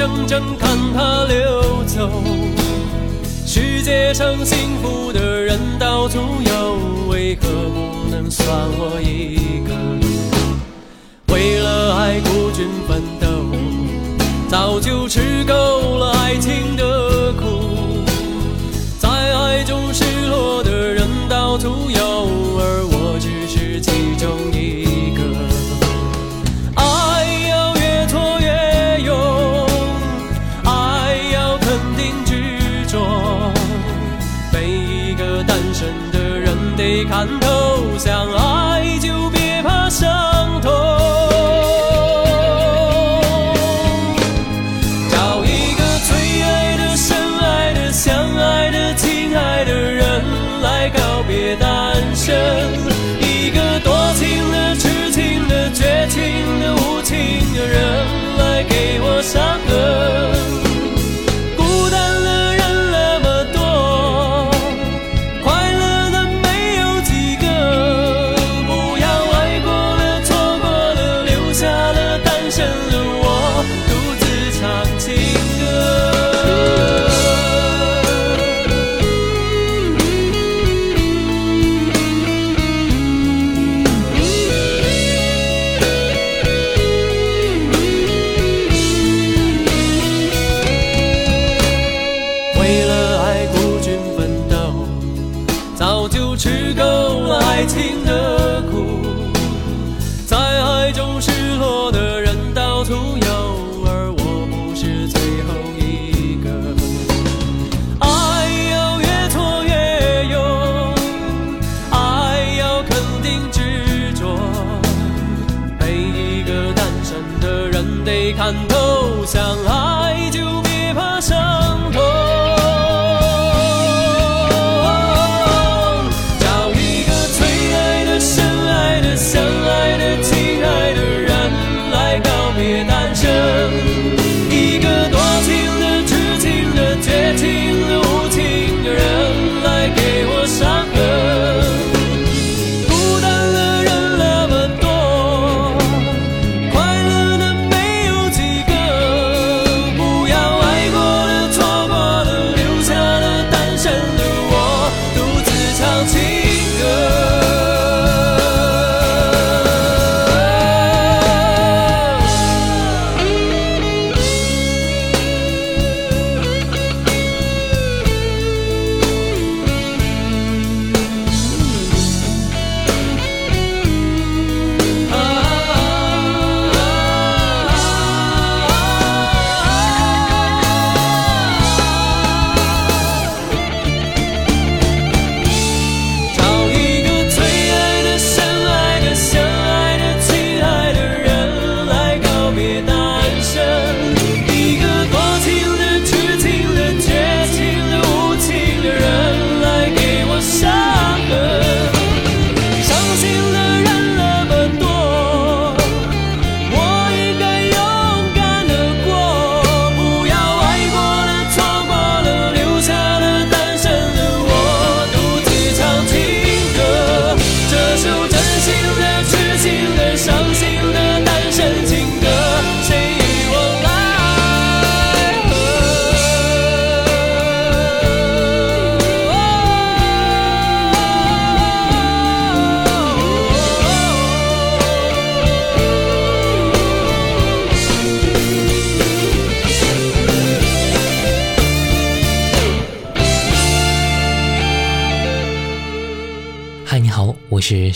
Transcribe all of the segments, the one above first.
真正看它流走，世界上幸福的人到处有，为何不能算我一个？为了爱孤军奋斗，早就吃够。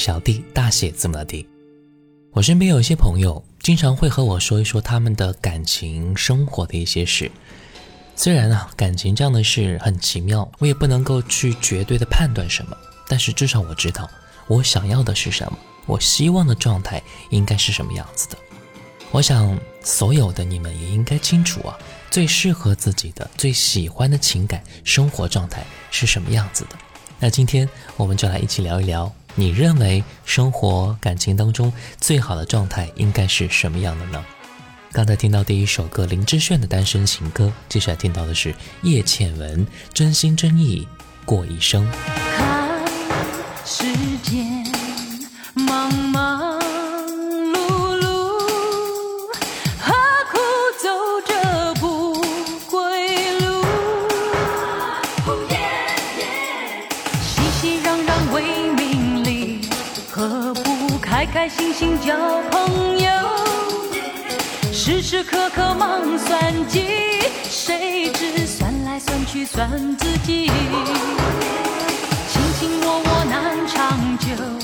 小 d 大写字母的 d，我身边有一些朋友经常会和我说一说他们的感情生活的一些事。虽然啊，感情这样的事很奇妙，我也不能够去绝对的判断什么，但是至少我知道我想要的是什么，我希望的状态应该是什么样子的。我想所有的你们也应该清楚啊，最适合自己的、最喜欢的情感生活状态是什么样子的。那今天我们就来一起聊一聊。你认为生活感情当中最好的状态应该是什么样的呢？刚才听到第一首歌林志炫的《单身情歌》，接下来听到的是叶倩文《真心真意过一生》。看间茫茫。开开心心交朋友，时时刻刻忙算计，谁知算来算去算自己，卿卿我我难长久。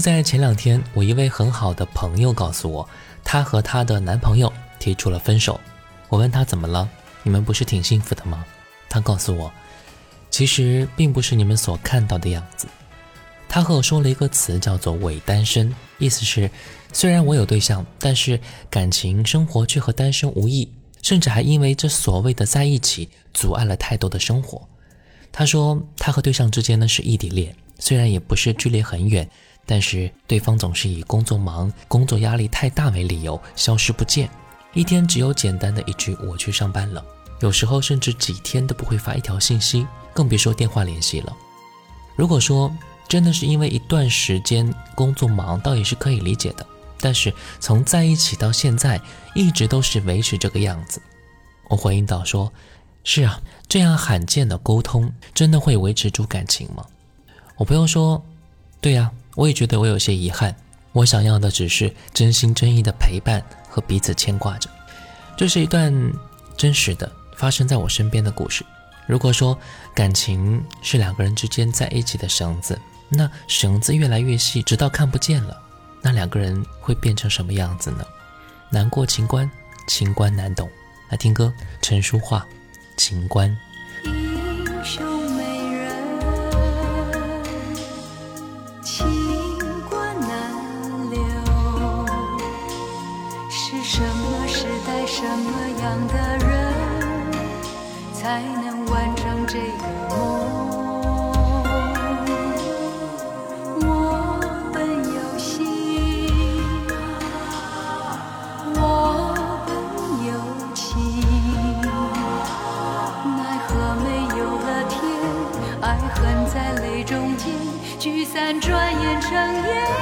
就在前两天，我一位很好的朋友告诉我，她和她的男朋友提出了分手。我问她怎么了？你们不是挺幸福的吗？她告诉我，其实并不是你们所看到的样子。她和我说了一个词，叫做“伪单身”，意思是虽然我有对象，但是感情生活却和单身无异，甚至还因为这所谓的在一起，阻碍了太多的生活。她说，她和对象之间呢是异地恋，虽然也不是距离很远。但是对方总是以工作忙、工作压力太大为理由消失不见，一天只有简单的一句“我去上班了”，有时候甚至几天都不会发一条信息，更别说电话联系了。如果说真的是因为一段时间工作忙，倒也是可以理解的。但是从在一起到现在，一直都是维持这个样子。我回应道：“说，是啊，这样罕见的沟通，真的会维持住感情吗？”我朋友说：“对呀。”我也觉得我有些遗憾，我想要的只是真心真意的陪伴和彼此牵挂着。这是一段真实的发生在我身边的故事。如果说感情是两个人之间在一起的绳子，那绳子越来越细，直到看不见了，那两个人会变成什么样子呢？难过情关，情关难懂。来听歌，陈淑桦，《情关》。什么样的人才能完成这个梦？我本有心，我本有情，奈何没有了天，爱恨在泪中间，聚散转眼成烟。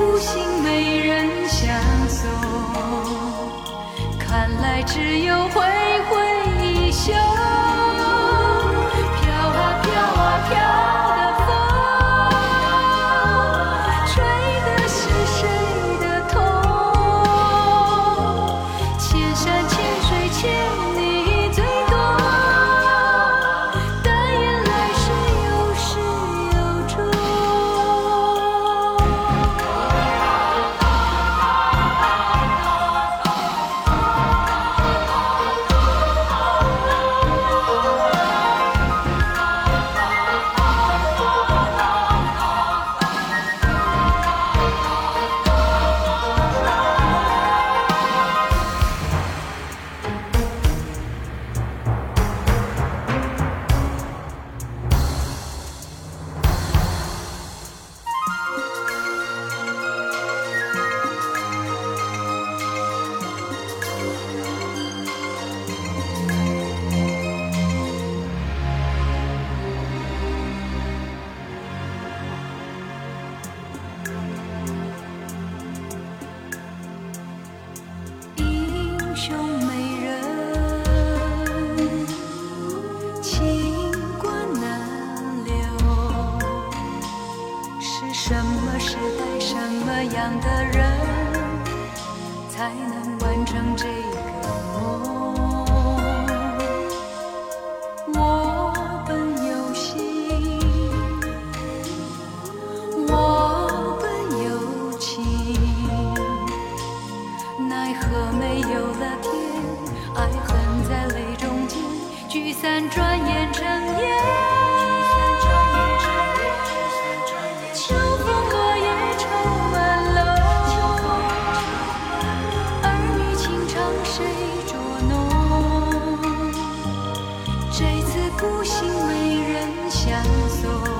孤行，没人相送，看来只有挥挥衣袖。孤心没人相送。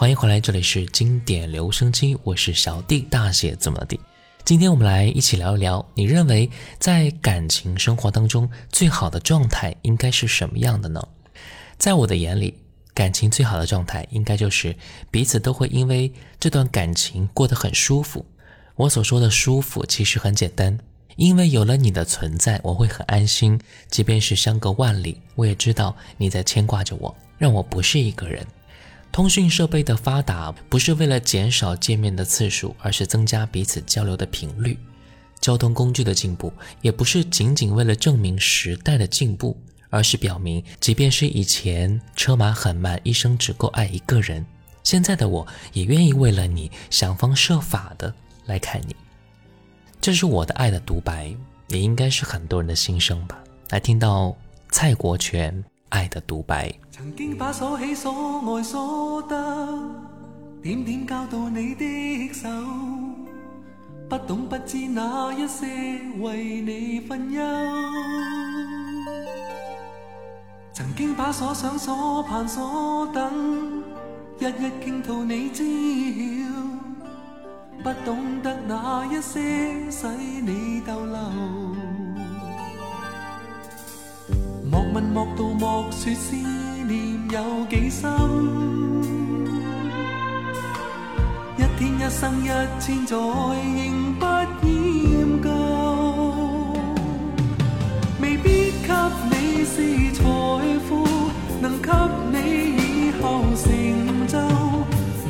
欢迎回来，这里是经典留声机，我是小弟，大写怎么的？今天我们来一起聊一聊，你认为在感情生活当中最好的状态应该是什么样的呢？在我的眼里，感情最好的状态应该就是彼此都会因为这段感情过得很舒服。我所说的舒服其实很简单，因为有了你的存在，我会很安心。即便是相隔万里，我也知道你在牵挂着我，让我不是一个人。通讯设备的发达不是为了减少见面的次数，而是增加彼此交流的频率；交通工具的进步也不是仅仅为了证明时代的进步，而是表明，即便是以前车马很慢，一生只够爱一个人，现在的我也愿意为了你想方设法的来看你。这是我的爱的独白，也应该是很多人的心声吧。来听到蔡国权。爱的独白。曾经把所喜所爱所得，点点交到你的手，不懂不知哪一些为你分忧。曾经把所想所盼所等，一一倾吐你知晓，不懂得哪一些使你逗留。莫道莫说思念有几深，一天一生一千载，仍不厌旧。未必给你是财富，能给你以后成就。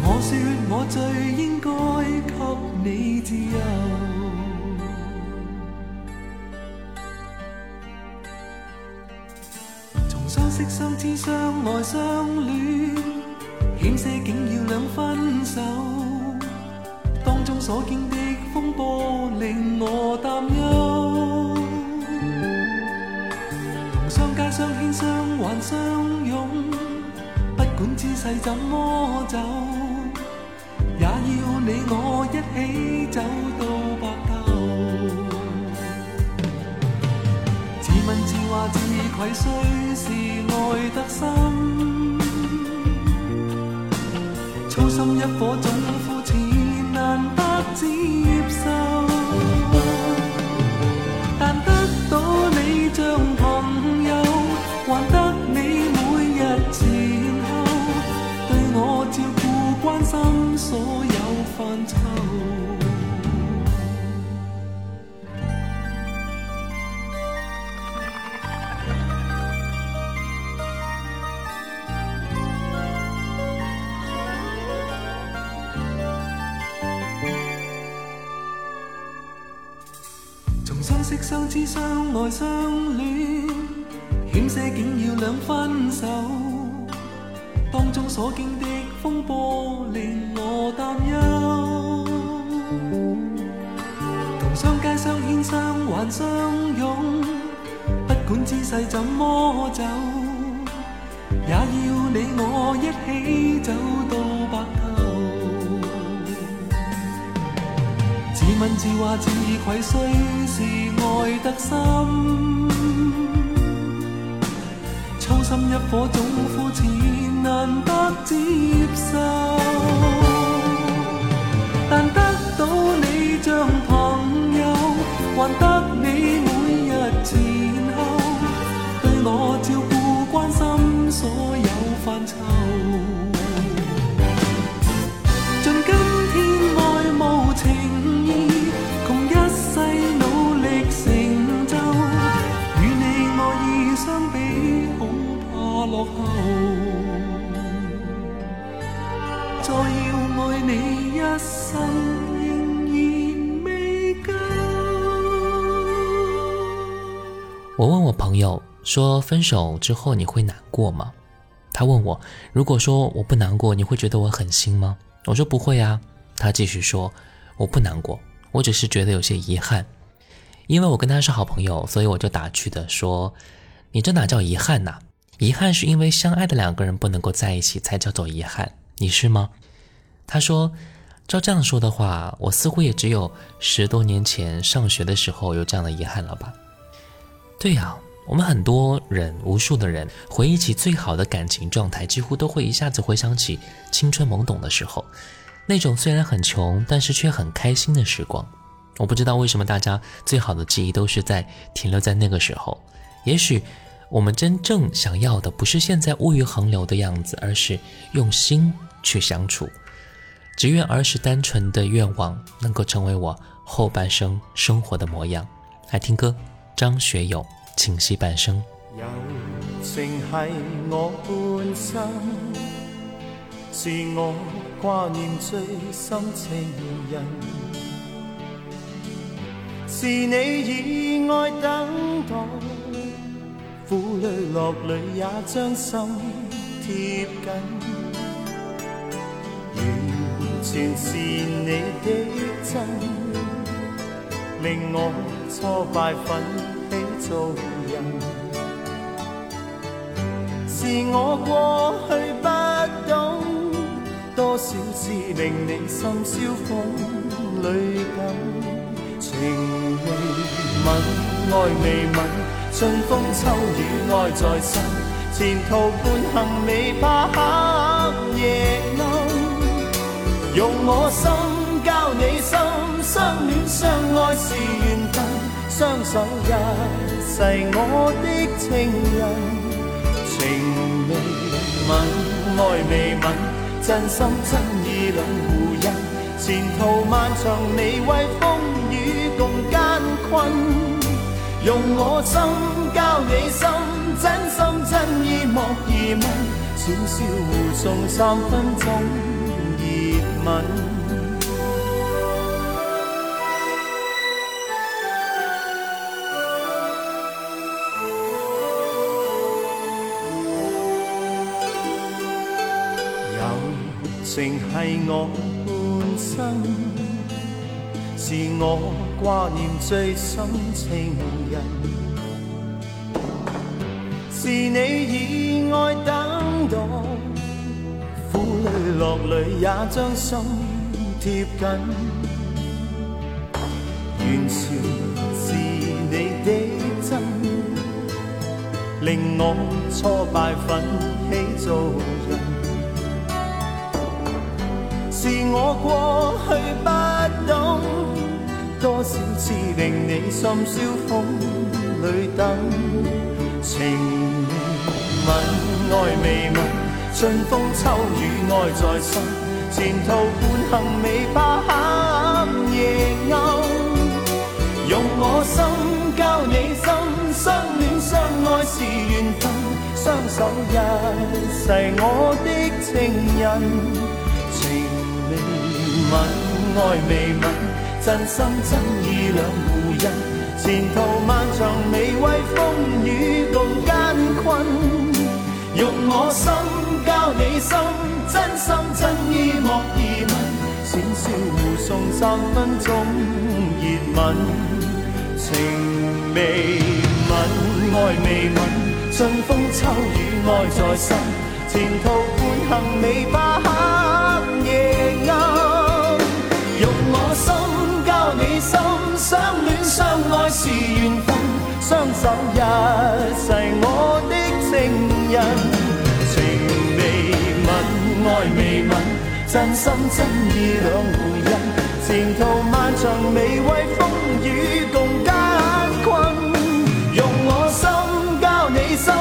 我说我最应该给你自由。相知、相爱、相恋，险些竟要两分手。当中所经的风波令我担忧。同相家相牵、相挽、相拥，不管姿势怎么走，也要你我一起走到白头。话自愧虽是爱得深，粗心一颗总肤浅，难得接受。但得到你像朋友，还得你每日前后对我照顾关心，所有饭相知相爱相恋，险些竟要两分手。当中所经的风波令我担忧。同相偕相牵相挽相拥，不管姿势怎么走，也要你我一起走到白。问自话自愧，虽是爱得深，粗心一颗总肤浅，难得接受。但得到你像朋友，还得。说分手之后你会难过吗？他问我，如果说我不难过，你会觉得我狠心吗？我说不会啊。他继续说，我不难过，我只是觉得有些遗憾，因为我跟他是好朋友，所以我就打趣的说，你这哪叫遗憾呢？遗憾是因为相爱的两个人不能够在一起才叫做遗憾，你是吗？他说，照这样说的话，我似乎也只有十多年前上学的时候有这样的遗憾了吧？对呀。我们很多人，无数的人，回忆起最好的感情状态，几乎都会一下子回想起青春懵懂的时候，那种虽然很穷，但是却很开心的时光。我不知道为什么大家最好的记忆都是在停留在那个时候。也许我们真正想要的不是现在物欲横流的样子，而是用心去相处。只愿儿时单纯的愿望能够成为我后半生生活的模样。来听歌，张学友。情系半生。有情系我半生，是我挂念最深情人，是你以爱等待，苦里落里也将心贴完全是你的真，令我挫败你做人，是我过去不懂，多少事令你心烧风里等，情未泯，爱未泯，春风秋雨爱在心，前途伴行未怕黑夜暗，用我心交你心，相恋相爱是缘分。双手一世，我的情人，情未泯，爱未泯，真心真意两互印。前途漫长，你为风雨共艰困，用我心交你心，真心真意莫疑问，小笑互送三分钟热吻。情系我半生，是我挂念最深情人。是你以爱等待，苦里乐里也将心贴紧。完全是你的真，令我挫败奋起做人。是我过去不懂，多少次令你心烧，风里等情未泯，爱未泯，春风秋雨爱在心，前途伴行未怕黑夜暗，用我心交你心，相恋相爱是缘分，相守一世我的情人。吻，爱未吻，真心真意两互印，前途漫长未畏风雨共艰困，用我心交你心，真心真意莫疑问，浅笑互送三分钟热吻，情未泯，爱未泯，春风秋雨爱在心，前途半行未怕。你心相恋相爱是缘分，双手一世我的情人，情未泯爱未泯，真心真意两路人，前途漫长未畏风雨共艰困，用我心交你心，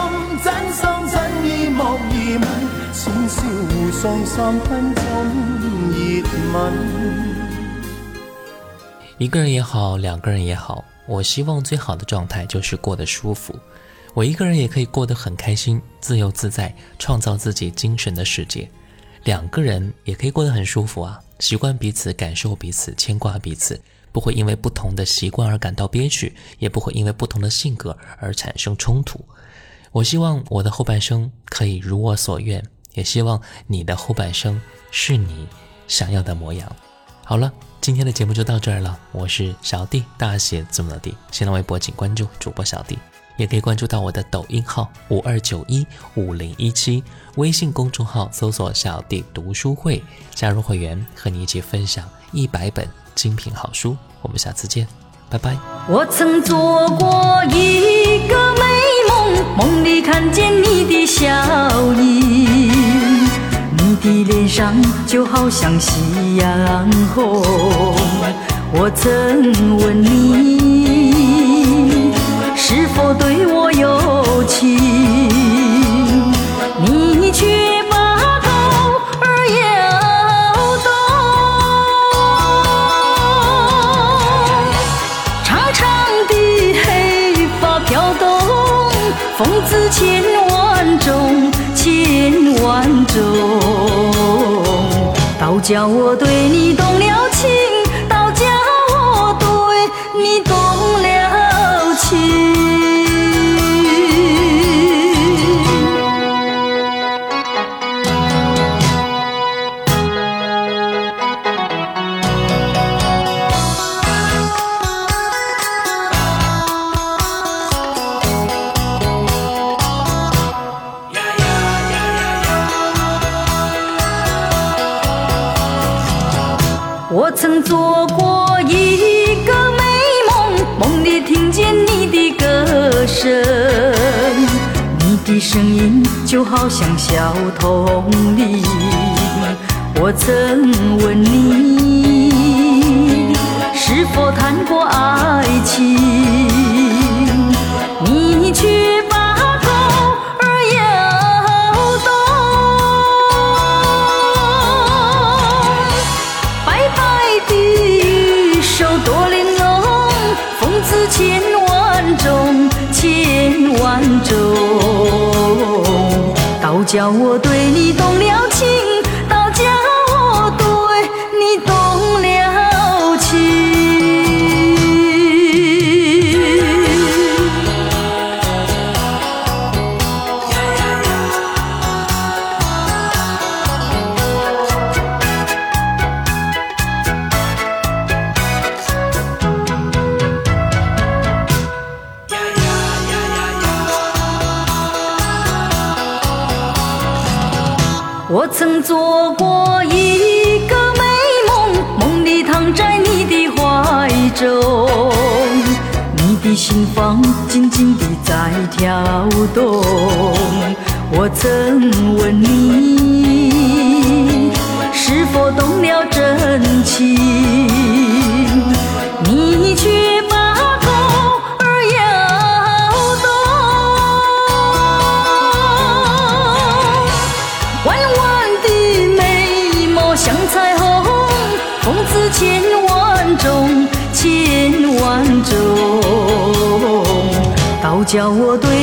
真心真意莫疑问，浅笑互送三分钟热吻。一个人也好，两个人也好，我希望最好的状态就是过得舒服。我一个人也可以过得很开心、自由自在，创造自己精神的世界。两个人也可以过得很舒服啊，习惯彼此，感受彼此，牵挂彼此，不会因为不同的习惯而感到憋屈，也不会因为不同的性格而产生冲突。我希望我的后半生可以如我所愿，也希望你的后半生是你想要的模样。好了。今天的节目就到这儿了，我是小弟，大写字母的弟。新浪微博请关注主播小弟，也可以关注到我的抖音号五二九一五零一七，微信公众号搜索“小弟读书会”，加入会员和你一起分享一百本精品好书。我们下次见，拜拜。我曾做过一个美梦，梦里看见你的笑的脸上就好像夕阳红。我曾问你是否对我有情，你却。叫我对你。同里，我曾问你，是否谈过爱情？你却把头儿摇动。白白的玉手多玲珑，风姿千万种，千万种。叫我对你动了。跳动，我曾问你。教我对。